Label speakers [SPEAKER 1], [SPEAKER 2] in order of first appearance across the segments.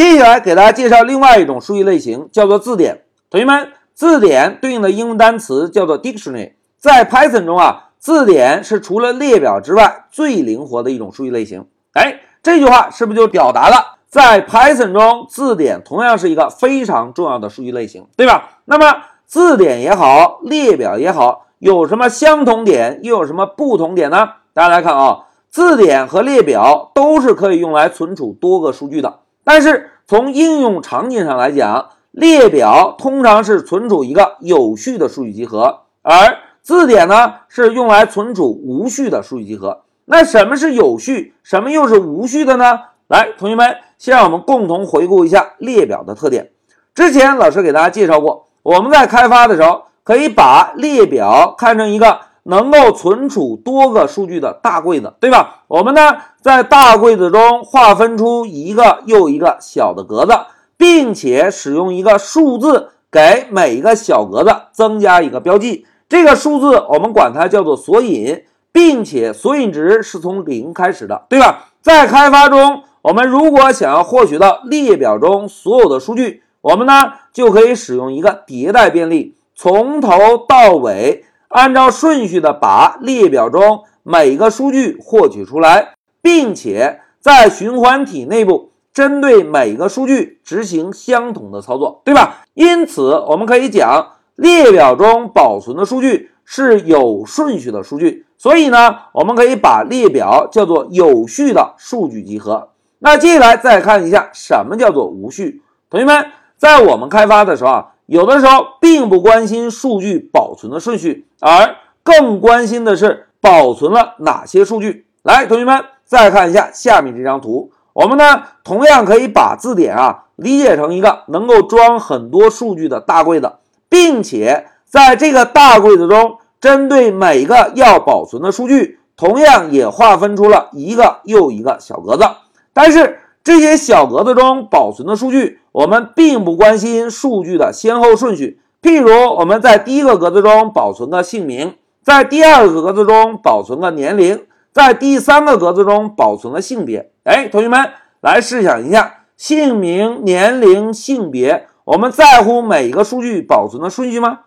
[SPEAKER 1] 接下来给大家介绍另外一种数据类型，叫做字典。同学们，字典对应的英文单词叫做 dictionary。在 Python 中啊，字典是除了列表之外最灵活的一种数据类型。哎，这句话是不是就表达了在 Python 中字典同样是一个非常重要的数据类型，对吧？那么字典也好，列表也好，有什么相同点，又有什么不同点呢？大家来看啊，字典和列表都是可以用来存储多个数据的。但是从应用场景上来讲，列表通常是存储一个有序的数据集合，而字典呢是用来存储无序的数据集合。那什么是有序，什么又是无序的呢？来，同学们，先让我们共同回顾一下列表的特点。之前老师给大家介绍过，我们在开发的时候可以把列表看成一个。能够存储多个数据的大柜子，对吧？我们呢，在大柜子中划分出一个又一个小的格子，并且使用一个数字给每一个小格子增加一个标记。这个数字我们管它叫做索引，并且索引值是从零开始的，对吧？在开发中，我们如果想要获取到列表中所有的数据，我们呢就可以使用一个迭代便利，从头到尾。按照顺序的把列表中每个数据获取出来，并且在循环体内部针对每个数据执行相同的操作，对吧？因此，我们可以讲列表中保存的数据是有顺序的数据。所以呢，我们可以把列表叫做有序的数据集合。那接下来再看一下什么叫做无序。同学们，在我们开发的时候啊。有的时候并不关心数据保存的顺序，而更关心的是保存了哪些数据。来，同学们再看一下下面这张图，我们呢同样可以把字典啊理解成一个能够装很多数据的大柜子，并且在这个大柜子中，针对每个要保存的数据，同样也划分出了一个又一个小格子，但是。这些小格子中保存的数据，我们并不关心数据的先后顺序。譬如，我们在第一个格子中保存个姓名，在第二个格子中保存个年龄，在第三个格子中保存个性别。哎，同学们，来试想一下，姓名、年龄、性别，我们在乎每一个数据保存的顺序吗？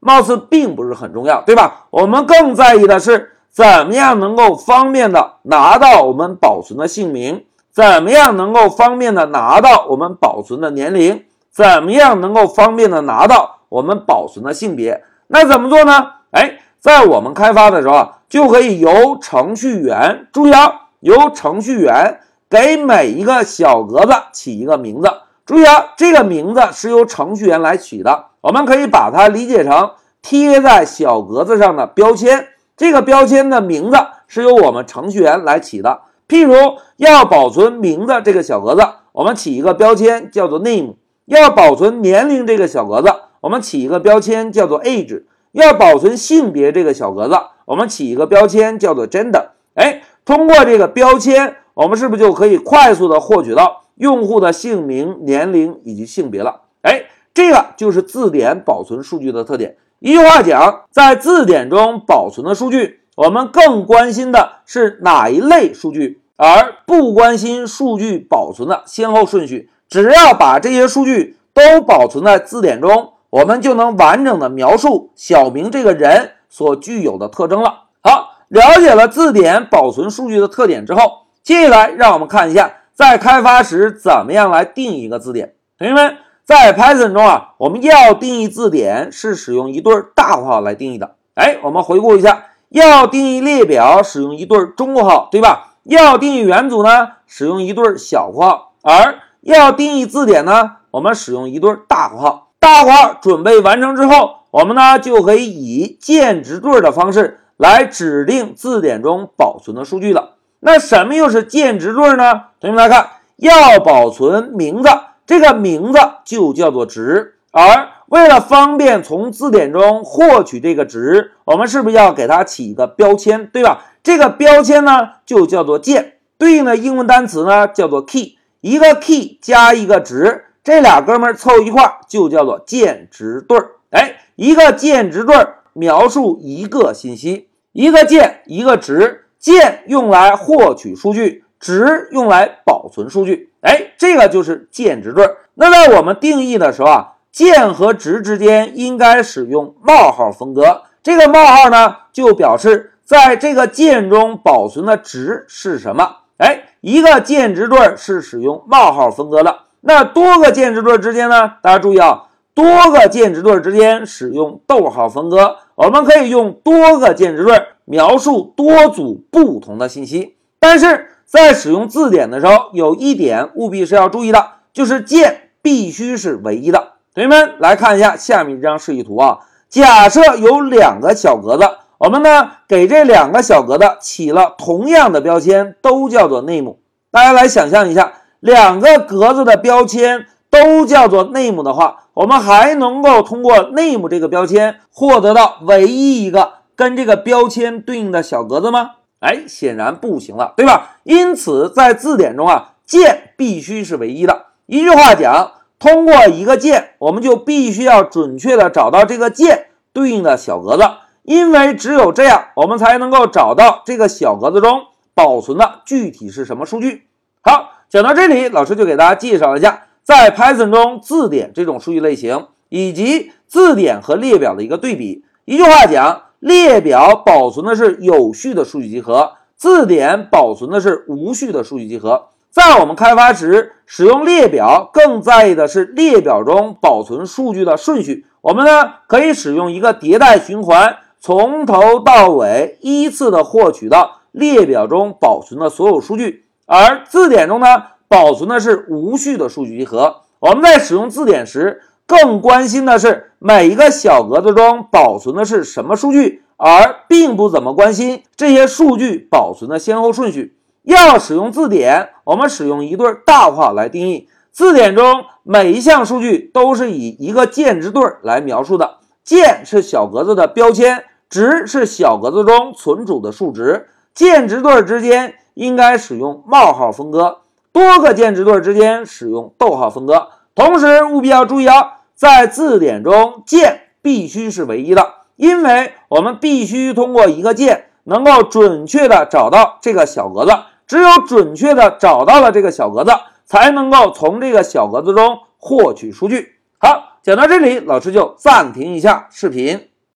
[SPEAKER 1] 貌似并不是很重要，对吧？我们更在意的是怎么样能够方便的拿到我们保存的姓名。怎么样能够方便的拿到我们保存的年龄？怎么样能够方便的拿到我们保存的性别？那怎么做呢？哎，在我们开发的时候啊，就可以由程序员注意啊，由程序员给每一个小格子起一个名字。注意啊，这个名字是由程序员来取的。我们可以把它理解成贴在小格子上的标签。这个标签的名字是由我们程序员来起的。譬如要保存名字这个小格子，我们起一个标签叫做 name；要保存年龄这个小格子，我们起一个标签叫做 age；要保存性别这个小格子，我们起一个标签叫做 gender。哎，通过这个标签，我们是不是就可以快速的获取到用户的姓名、年龄以及性别了？哎，这个就是字典保存数据的特点。一句话讲，在字典中保存的数据。我们更关心的是哪一类数据，而不关心数据保存的先后顺序。只要把这些数据都保存在字典中，我们就能完整的描述小明这个人所具有的特征了。好，了解了字典保存数据的特点之后，接下来让我们看一下在开发时怎么样来定义一个字典。同学们，在 Python 中啊，我们要定义字典是使用一对大括号来定义的。哎，我们回顾一下。要定义列表，使用一对中括号，对吧？要定义元组呢，使用一对小括号；而要定义字典呢，我们使用一对大括号。大括号准备完成之后，我们呢就可以以键值对的方式来指定字典中保存的数据了。那什么又是键值对呢？同学们来看，要保存名字，这个名字就叫做值，而为了方便从字典中获取这个值，我们是不是要给它起一个标签，对吧？这个标签呢就叫做键，对应的英文单词呢叫做 key，一个 key 加一个值，这俩哥们凑一块儿就叫做键值对儿。哎，一个键值对儿描述一个信息，一个键一个值，键用来获取数据，值用来保存数据。哎，这个就是键值对儿。那在我们定义的时候啊，键和值之间应该使用冒号分割。这个冒号呢，就表示在这个键中保存的值是什么。哎，一个键值对是使用冒号分割的。那多个键值对之间呢？大家注意啊，多个键值对之间使用逗号分割。我们可以用多个键值对描述多组不同的信息。但是在使用字典的时候，有一点务必是要注意的，就是键必须是唯一的。同学们来看一下下面这张示意图啊。假设有两个小格子，我们呢给这两个小格子起了同样的标签，都叫做 name。大家来想象一下。两个格子的标签都叫做 name 的话，我们还能够通过 name 这个标签获得到唯一一个跟这个标签对应的小格子吗？哎，显然不行了，对吧？因此，在字典中啊，键必须是唯一的。一句话讲，通过一个键，我们就必须要准确的找到这个键对应的小格子，因为只有这样，我们才能够找到这个小格子中保存的具体是什么数据。好。讲到这里，老师就给大家介绍一下，在 Python 中字典这种数据类型，以及字典和列表的一个对比。一句话讲，列表保存的是有序的数据集合，字典保存的是无序的数据集合。在我们开发时，使用列表更在意的是列表中保存数据的顺序。我们呢可以使用一个迭代循环，从头到尾依次的获取到列表中保存的所有数据。而字典中呢，保存的是无序的数据集合。我们在使用字典时，更关心的是每一个小格子中保存的是什么数据，而并不怎么关心这些数据保存的先后顺序。要使用字典，我们使用一对大括号来定义。字典中每一项数据都是以一个键值对来描述的，键是小格子的标签，值是小格子中存储的数值，键值对之间。应该使用冒号分割，多个键值对之间使用逗号分割。同时务必要注意啊，在字典中键必须是唯一的，因为我们必须通过一个键能够准确的找到这个小格子，只有准确的找到了这个小格子，才能够从这个小格子中获取数据。好，讲到这里，老师就暂停一下视频。